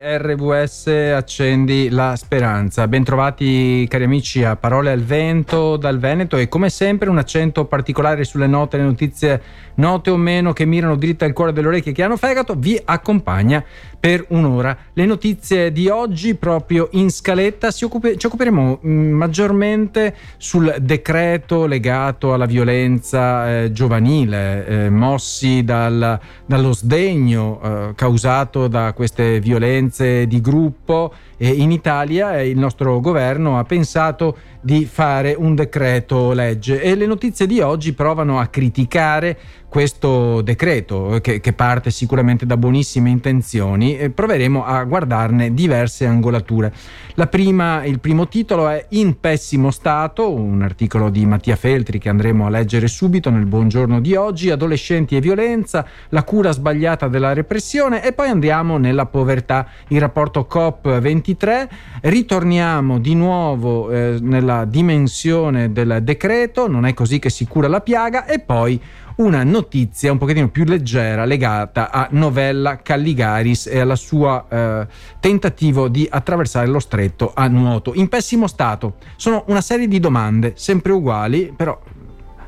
RVS accendi la speranza. Bentrovati cari amici a Parole al Vento dal Veneto e come sempre un accento particolare sulle note, le notizie note o meno che mirano dritte al cuore delle orecchie che hanno fegato vi accompagna per un'ora. Le notizie di oggi proprio in scaletta occupe- ci occuperemo mm, maggiormente sul decreto legato alla violenza eh, giovanile, eh, mossi dal, dallo sdegno eh, causato da queste violenze di gruppo in Italia il nostro governo ha pensato di fare un decreto legge e le notizie di oggi provano a criticare questo decreto eh, che, che parte sicuramente da buonissime intenzioni e proveremo a guardarne diverse angolature. La prima, il primo titolo è In pessimo stato, un articolo di Mattia Feltri che andremo a leggere subito nel buongiorno di oggi, adolescenti e violenza, la cura sbagliata della repressione e poi andiamo nella povertà, il rapporto COP23, ritorniamo di nuovo eh, nella dimensione del decreto, non è così che si cura la piaga e poi una notizia un pochettino più leggera legata a Novella Calligaris e al suo eh, tentativo di attraversare lo stretto a nuoto. In pessimo stato. Sono una serie di domande, sempre uguali, però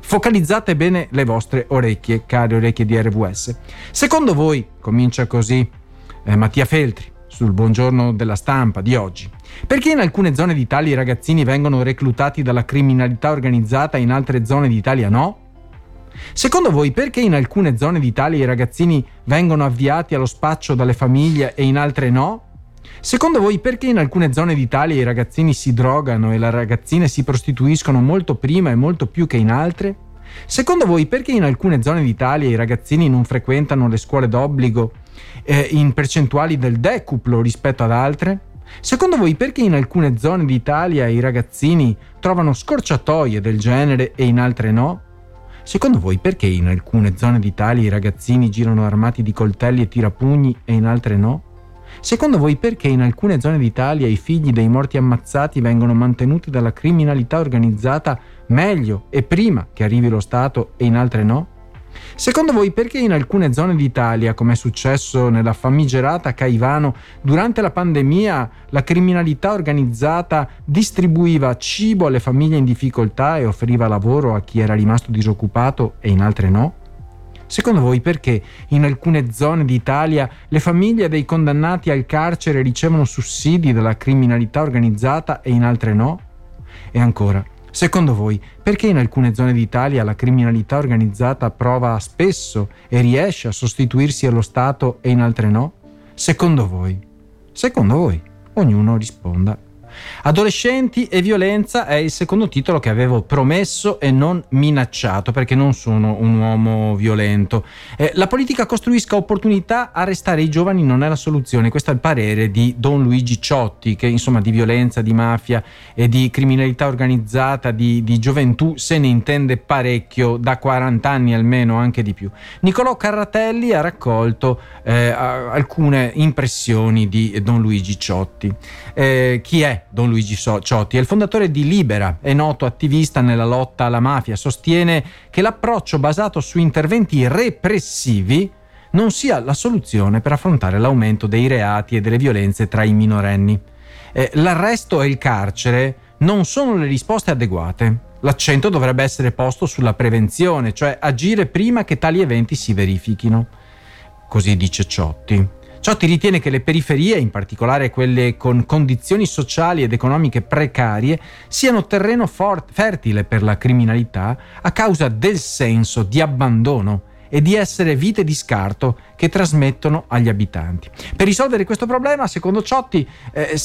focalizzate bene le vostre orecchie, care orecchie di RVS. Secondo voi, comincia così eh, Mattia Feltri sul buongiorno della stampa di oggi. Perché in alcune zone d'Italia i ragazzini vengono reclutati dalla criminalità organizzata e in altre zone d'Italia no? Secondo voi perché in alcune zone d'Italia i ragazzini vengono avviati allo spaccio dalle famiglie e in altre no? Secondo voi perché in alcune zone d'Italia i ragazzini si drogano e le ragazzine si prostituiscono molto prima e molto più che in altre? Secondo voi perché in alcune zone d'Italia i ragazzini non frequentano le scuole d'obbligo eh, in percentuali del decuplo rispetto ad altre? Secondo voi perché in alcune zone d'Italia i ragazzini trovano scorciatoie del genere e in altre no? Secondo voi perché in alcune zone d'Italia i ragazzini girano armati di coltelli e tirapugni e in altre no? Secondo voi perché in alcune zone d'Italia i figli dei morti ammazzati vengono mantenuti dalla criminalità organizzata meglio e prima che arrivi lo Stato e in altre no? Secondo voi perché in alcune zone d'Italia, come è successo nella famigerata Caivano, durante la pandemia la criminalità organizzata distribuiva cibo alle famiglie in difficoltà e offriva lavoro a chi era rimasto disoccupato e in altre no? Secondo voi perché in alcune zone d'Italia le famiglie dei condannati al carcere ricevono sussidi dalla criminalità organizzata e in altre no? E ancora, Secondo voi, perché in alcune zone d'Italia la criminalità organizzata prova spesso e riesce a sostituirsi allo Stato e in altre no? Secondo voi? Secondo voi? Ognuno risponda Adolescenti e violenza è il secondo titolo che avevo promesso e non minacciato perché non sono un uomo violento. Eh, la politica costruisca opportunità, arrestare i giovani non è la soluzione. Questo è il parere di Don Luigi Ciotti che insomma di violenza, di mafia e di criminalità organizzata, di, di gioventù se ne intende parecchio, da 40 anni almeno, anche di più. Nicolò Carratelli ha raccolto eh, alcune impressioni di Don Luigi Ciotti. Eh, chi è Don Luigi Ciotti, è il fondatore di Libera, è noto attivista nella lotta alla mafia, sostiene che l'approccio basato su interventi repressivi non sia la soluzione per affrontare l'aumento dei reati e delle violenze tra i minorenni. Eh, l'arresto e il carcere non sono le risposte adeguate. L'accento dovrebbe essere posto sulla prevenzione, cioè agire prima che tali eventi si verifichino. Così dice Ciotti. Ciotti ritiene che le periferie, in particolare quelle con condizioni sociali ed economiche precarie, siano terreno fort- fertile per la criminalità a causa del senso di abbandono e di essere vite di scarto che trasmettono agli abitanti. Per risolvere questo problema, secondo Ciotti, eh,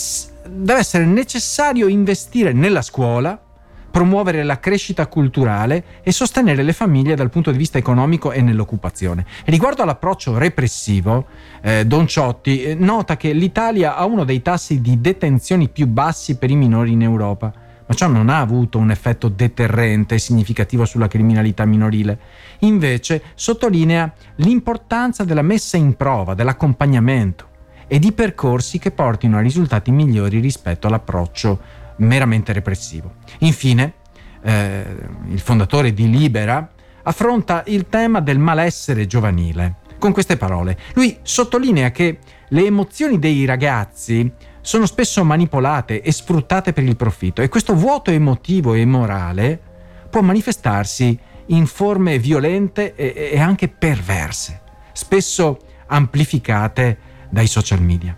deve essere necessario investire nella scuola, promuovere la crescita culturale e sostenere le famiglie dal punto di vista economico e nell'occupazione. Riguardo all'approccio repressivo, eh, Don Ciotti eh, nota che l'Italia ha uno dei tassi di detenzioni più bassi per i minori in Europa, ma ciò non ha avuto un effetto deterrente significativo sulla criminalità minorile. Invece sottolinea l'importanza della messa in prova, dell'accompagnamento e di percorsi che portino a risultati migliori rispetto all'approccio meramente repressivo. Infine, eh, il fondatore di Libera affronta il tema del malessere giovanile con queste parole. Lui sottolinea che le emozioni dei ragazzi sono spesso manipolate e sfruttate per il profitto e questo vuoto emotivo e morale può manifestarsi in forme violente e, e anche perverse, spesso amplificate dai social media.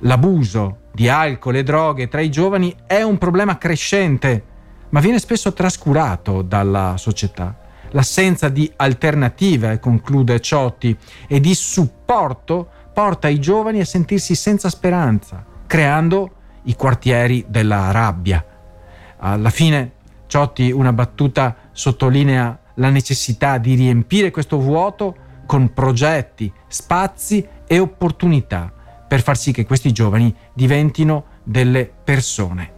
L'abuso di alcol e droghe tra i giovani è un problema crescente, ma viene spesso trascurato dalla società. L'assenza di alternative, conclude Ciotti, e di supporto porta i giovani a sentirsi senza speranza, creando i quartieri della rabbia. Alla fine Ciotti una battuta sottolinea la necessità di riempire questo vuoto con progetti, spazi e opportunità per far sì che questi giovani diventino delle persone.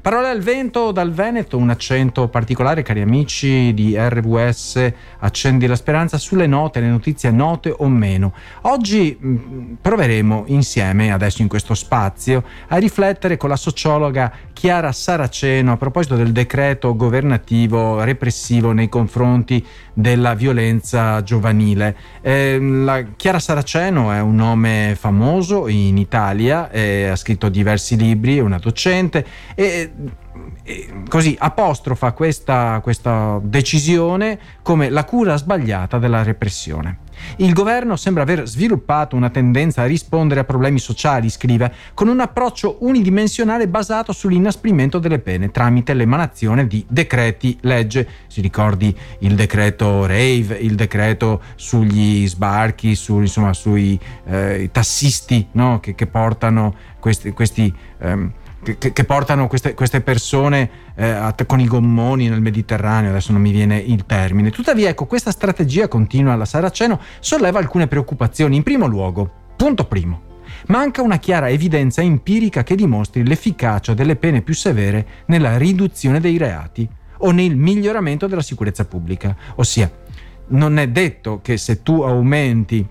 Parole al vento dal Veneto, un accento particolare, cari amici di RWS, accendi la speranza sulle note, le notizie note o meno. Oggi mh, proveremo insieme, adesso in questo spazio, a riflettere con la sociologa Chiara Saraceno a proposito del decreto governativo repressivo nei confronti della violenza giovanile. Eh, la Chiara Saraceno è un nome famoso in Italia, eh, ha scritto diversi libri, è una docente e così apostrofa questa, questa decisione come la cura sbagliata della repressione. Il governo sembra aver sviluppato una tendenza a rispondere a problemi sociali, scrive, con un approccio unidimensionale basato sull'inasprimento delle pene tramite l'emanazione di decreti legge. Si ricordi il decreto Rave, il decreto sugli sbarchi, su, insomma, sui eh, tassisti no? che, che, portano questi, questi ehm, che, che, portano queste, queste persone eh, con i gommoni nel Mediterraneo, adesso non mi viene il termine. Tuttavia, ecco, questa strategia continua alla Saraceno solleva alcune preoccupazioni. In primo luogo, punto primo, manca una chiara evidenza empirica che dimostri l'efficacia delle pene più severe nella riduzione dei reati o nel miglioramento della sicurezza pubblica. Ossia, non è detto che se tu aumenti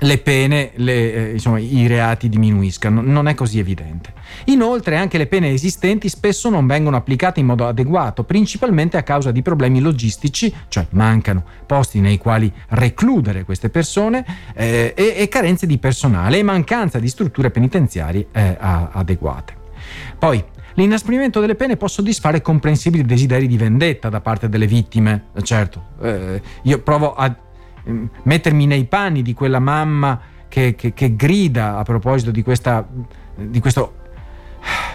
le pene, le, eh, insomma, i reati diminuiscano, non è così evidente. Inoltre anche le pene esistenti spesso non vengono applicate in modo adeguato, principalmente a causa di problemi logistici, cioè mancano posti nei quali recludere queste persone eh, e, e, carenze di personale e mancanza di strutture penitenziarie eh, adeguate. Poi, L'inasprimento delle pene può soddisfare comprensibili desideri di vendetta da parte delle vittime, certo, eh, io provo a mettermi nei panni di quella mamma che, che, che grida a proposito di, questa, di questo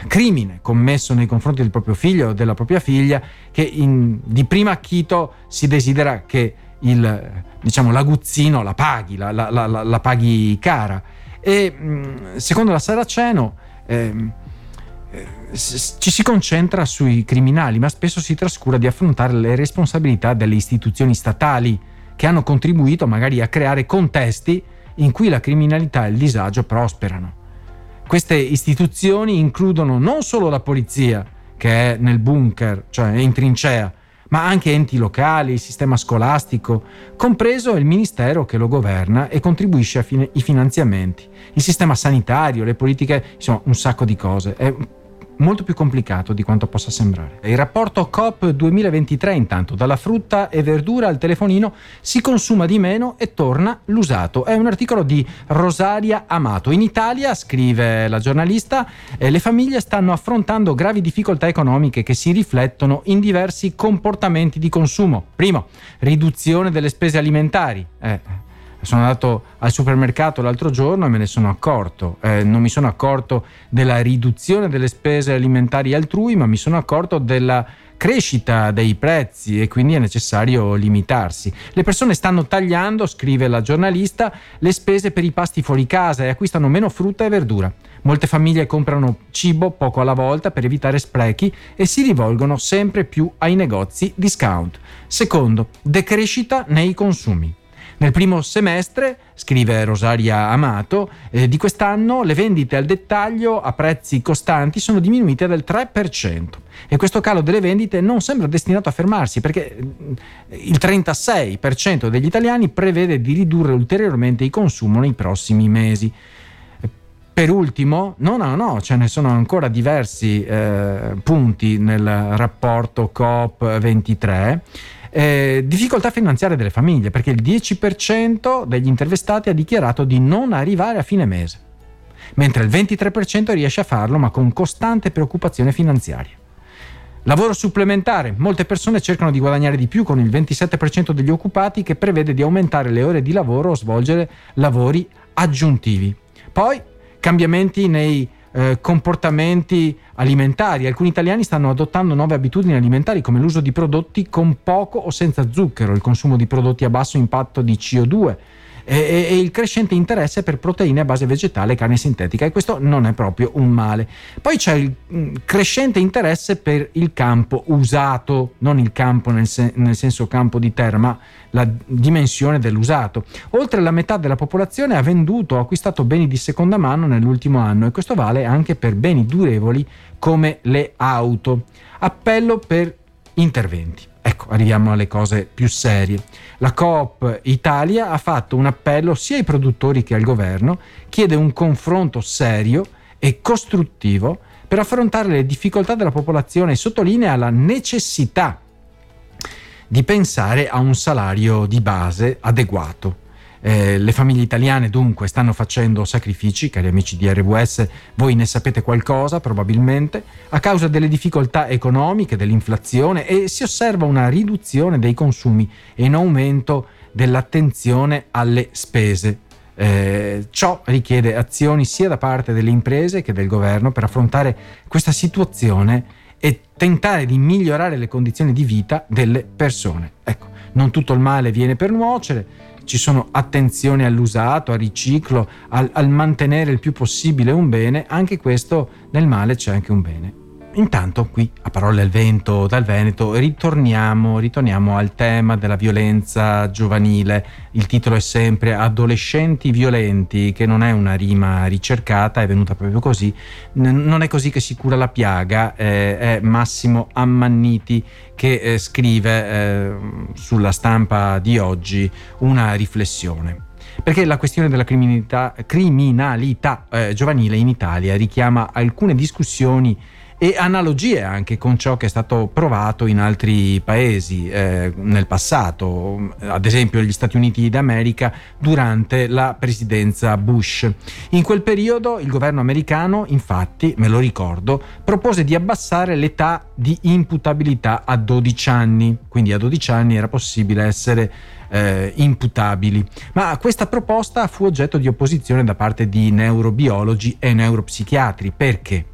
crimine commesso nei confronti del proprio figlio o della propria figlia, che in, di primo acchito si desidera che il, diciamo, l'aguzzino la paghi, la, la, la, la paghi cara. E secondo la Saraceno eh, ci si concentra sui criminali, ma spesso si trascura di affrontare le responsabilità delle istituzioni statali che hanno contribuito magari a creare contesti in cui la criminalità e il disagio prosperano. Queste istituzioni includono non solo la polizia, che è nel bunker, cioè in trincea, ma anche enti locali, il sistema scolastico, compreso il ministero che lo governa e contribuisce ai finanziamenti, il sistema sanitario, le politiche, insomma un sacco di cose. È molto più complicato di quanto possa sembrare. Il rapporto COP 2023 intanto dalla frutta e verdura al telefonino si consuma di meno e torna l'usato. È un articolo di Rosaria Amato. In Italia, scrive la giornalista, eh, le famiglie stanno affrontando gravi difficoltà economiche che si riflettono in diversi comportamenti di consumo. Primo, riduzione delle spese alimentari. Eh, sono andato al supermercato l'altro giorno e me ne sono accorto. Eh, non mi sono accorto della riduzione delle spese alimentari altrui, ma mi sono accorto della crescita dei prezzi e quindi è necessario limitarsi. Le persone stanno tagliando, scrive la giornalista, le spese per i pasti fuori casa e acquistano meno frutta e verdura. Molte famiglie comprano cibo poco alla volta per evitare sprechi e si rivolgono sempre più ai negozi discount. Secondo, decrescita nei consumi. Nel primo semestre, scrive Rosaria Amato, eh, di quest'anno le vendite al dettaglio a prezzi costanti sono diminuite del 3% e questo calo delle vendite non sembra destinato a fermarsi perché mm, il 36% degli italiani prevede di ridurre ulteriormente il consumo nei prossimi mesi. Per ultimo, no, no, no, ce ne sono ancora diversi eh, punti nel rapporto COP23 Eh, difficoltà finanziarie delle famiglie, perché il 10% degli intervistati ha dichiarato di non arrivare a fine mese, mentre il 23% riesce a farlo ma con costante preoccupazione finanziaria. Lavoro supplementare. Molte persone cercano di guadagnare di più con il 27% degli occupati che prevede di aumentare le ore di lavoro o svolgere lavori aggiuntivi. Poi cambiamenti nei eh, comportamenti alimentari. Alcuni italiani stanno adottando nuove abitudini alimentari come l'uso di prodotti con poco o senza zucchero, il consumo di prodotti a basso impatto di CO2 e, e, il crescente interesse per proteine a base vegetale e carne sintetica e questo non è proprio un male. Poi c'è il mm, crescente interesse per il campo usato, non il campo nel, sen- nel senso campo di terra, ma la dimensione dell'usato. Oltre la metà della popolazione ha venduto o acquistato beni di seconda mano nell'ultimo anno e questo vale anche per beni durevoli come le auto. Appello per interventi. Ecco, arriviamo alle cose più serie. La Coop Italia ha fatto un appello sia ai produttori che al governo, chiede un confronto serio e costruttivo per affrontare le difficoltà della popolazione e sottolinea la necessità di pensare a un salario di base adeguato. Eh, le famiglie italiane dunque stanno facendo sacrifici, cari amici di RWS, voi ne sapete qualcosa probabilmente, a causa delle difficoltà economiche, dell'inflazione e si osserva una riduzione dei consumi e un aumento dell'attenzione alle spese. Eh, ciò richiede azioni sia da parte delle imprese che del governo per affrontare questa situazione e tentare di migliorare le condizioni di vita delle persone. Ecco, non tutto il male viene per nuocere, ci sono attenzioni all'usato, al riciclo, al, al mantenere il più possibile un bene, anche questo nel male c'è anche un bene. Intanto qui a parole al vento dal Veneto ritorniamo, ritorniamo, al tema della violenza giovanile. Il titolo è sempre Adolescenti violenti, che non è una rima ricercata, è venuta proprio così. N- non è così che si cura la piaga, eh, è Massimo Ammanniti che eh, scrive eh, sulla stampa di oggi una riflessione perché la questione della criminalità, criminalità eh, giovanile in Italia richiama alcune discussioni e analogie anche con ciò che è stato provato in altri paesi eh, nel passato, ad esempio gli Stati Uniti d'America durante la presidenza Bush. In quel periodo il governo americano, infatti, me lo ricordo, propose di abbassare l'età di imputabilità a 12 anni, quindi a 12 anni era possibile essere eh, imputabili. Ma questa proposta fu oggetto di opposizione da parte di neurobiologi e neuropsichiatri. Perché?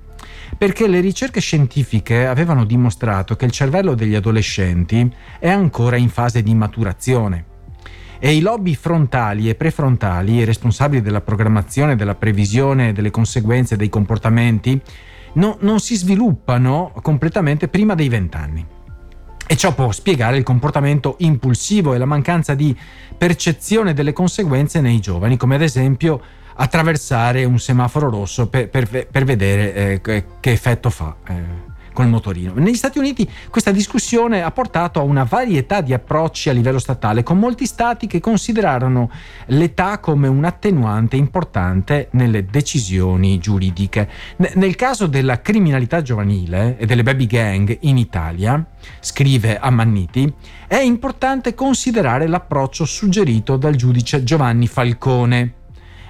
Perché le ricerche scientifiche avevano dimostrato che il cervello degli adolescenti è ancora in fase di maturazione e i lobi frontali e prefrontali, responsabili della programmazione, della previsione delle conseguenze dei comportamenti, no, non si sviluppano completamente prima dei vent'anni. E ciò può spiegare il comportamento impulsivo e la mancanza di percezione delle conseguenze nei giovani, come ad esempio attraversare un semaforo rosso per, per, per vedere eh, che effetto fa. Eh col motorino. Negli Stati Uniti questa discussione ha portato a una varietà di approcci a livello statale, con molti stati che considerarono l'età come un attenuante importante nelle decisioni giuridiche. N- nel caso della criminalità giovanile e delle baby gang in Italia, scrive Ammanniti, è importante considerare l'approccio suggerito dal giudice Giovanni Falcone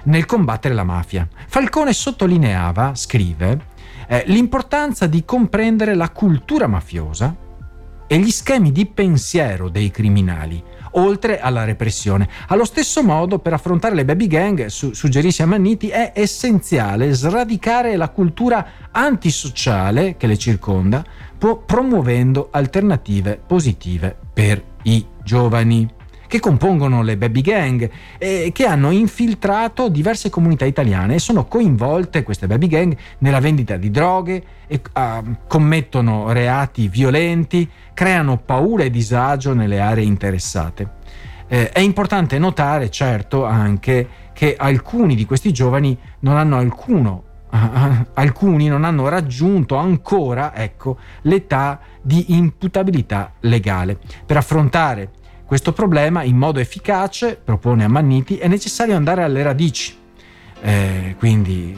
nel combattere la mafia. Falcone sottolineava, scrive, eh, l'importanza di comprendere la cultura mafiosa e gli schemi di pensiero dei criminali, oltre alla repressione. Allo stesso modo, per affrontare le baby gang, su- suggerisce Manniti, è essenziale sradicare la cultura antisociale che le circonda, promuovendo alternative positive per i giovani che compongono le baby gang e che hanno infiltrato diverse comunità italiane e sono coinvolte queste baby gang nella vendita di droghe, e, uh, commettono reati violenti, creano paura e disagio nelle aree interessate. Eh, è importante notare, certo, anche che alcuni di questi giovani non hanno alcuno alcuni non hanno raggiunto ancora ecco, l'età di imputabilità legale. Per affrontare questo problema in modo efficace, propone Ammanniti, è necessario andare alle radici, eh, quindi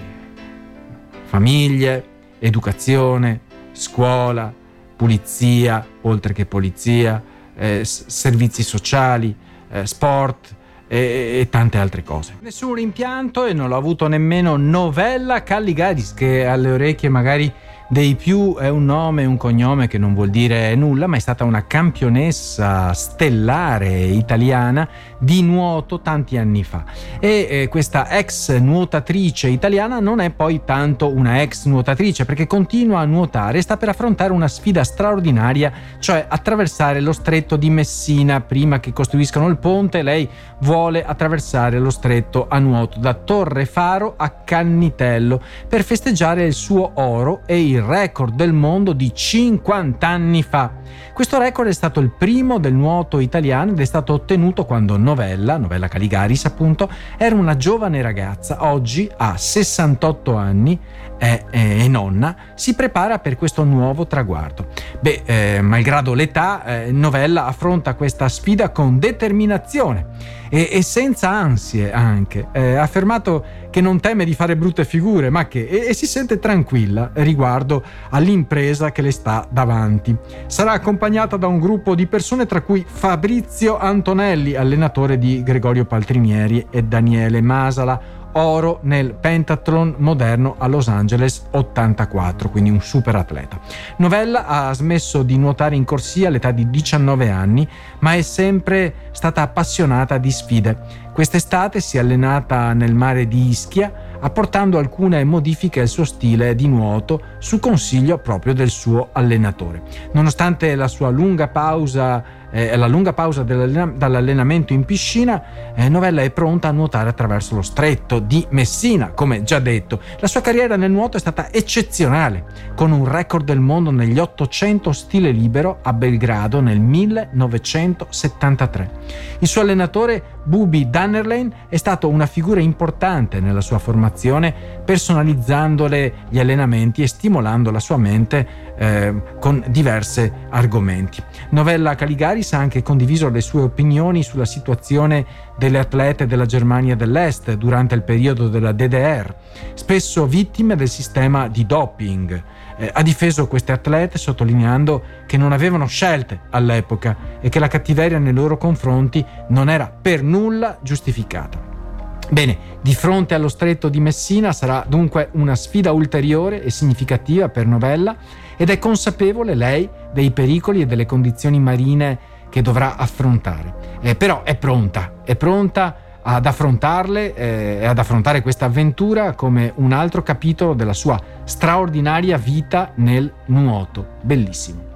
famiglie, educazione, scuola, pulizia, oltre che polizia, eh, servizi sociali, eh, sport e, e, tante altre cose. Nessun rimpianto e non l'ho avuto nemmeno Novella Calligaris che alle orecchie magari dei più è un nome, un cognome che non vuol dire nulla, ma è stata una campionessa stellare italiana di nuoto tanti anni fa. E eh, questa ex nuotatrice italiana non è poi tanto una ex nuotatrice perché continua a nuotare e sta per affrontare una sfida straordinaria, cioè attraversare lo stretto di Messina prima che costruiscano il ponte. Lei vuole attraversare lo stretto a nuoto da Torre Faro a Cannitello per festeggiare il suo oro e il record del mondo di 50 anni fa. Questo record è stato il primo del nuoto italiano ed è stato ottenuto quando Novella, Novella Caligaris appunto, era una giovane ragazza, oggi ha 68 anni è, è, nonna, si prepara per questo nuovo traguardo. Beh, eh, malgrado l'età, eh, Novella affronta questa sfida con determinazione e, e senza ansie anche. Eh, ha affermato che non teme di fare brutte figure, ma che e, e si sente tranquilla riguardo all'impresa che le sta davanti. Sarà accompagnata da un gruppo di persone tra cui Fabrizio Antonelli, allenatore di Gregorio Paltrinieri e Daniele Masala, oro nel pentathlon moderno a Los Angeles 84, quindi un super atleta. Novella ha smesso di nuotare in corsia all'età di 19 anni, ma è sempre stata appassionata di sfide. Quest'estate si è allenata nel mare di Ischia, apportando alcune modifiche al suo stile di nuoto su consiglio proprio del suo allenatore. Nonostante la sua lunga pausa eh, la lunga pausa dall'allenamento in piscina, eh, Novella è pronta a nuotare attraverso lo stretto di Messina, come già detto. La sua carriera nel nuoto è stata eccezionale, con un record del mondo negli 800 stile libero a Belgrado nel 1973. Il suo allenatore Bubi Dannerlein è stato una figura importante nella sua formazione, personalizzandole gli allenamenti e stimolando la sua mente eh, con diversi argomenti. Novella Caligaris ha anche condiviso le sue opinioni sulla situazione delle atlete della Germania dell'Est durante il periodo della DDR, spesso vittime del sistema di doping. Eh, ha difeso queste atlete sottolineando che non avevano scelte all'epoca e che la cattiveria nei loro confronti non era per nulla giustificata. Bene, di fronte allo stretto di Messina sarà dunque una sfida ulteriore e significativa per Novella ed è consapevole lei dei pericoli e delle condizioni marine che dovrà affrontare. Eh, però è pronta, è pronta ad affrontarle eh, e ad affrontare questa avventura come un altro capitolo della sua straordinaria vita nel nuoto. Bellissimo.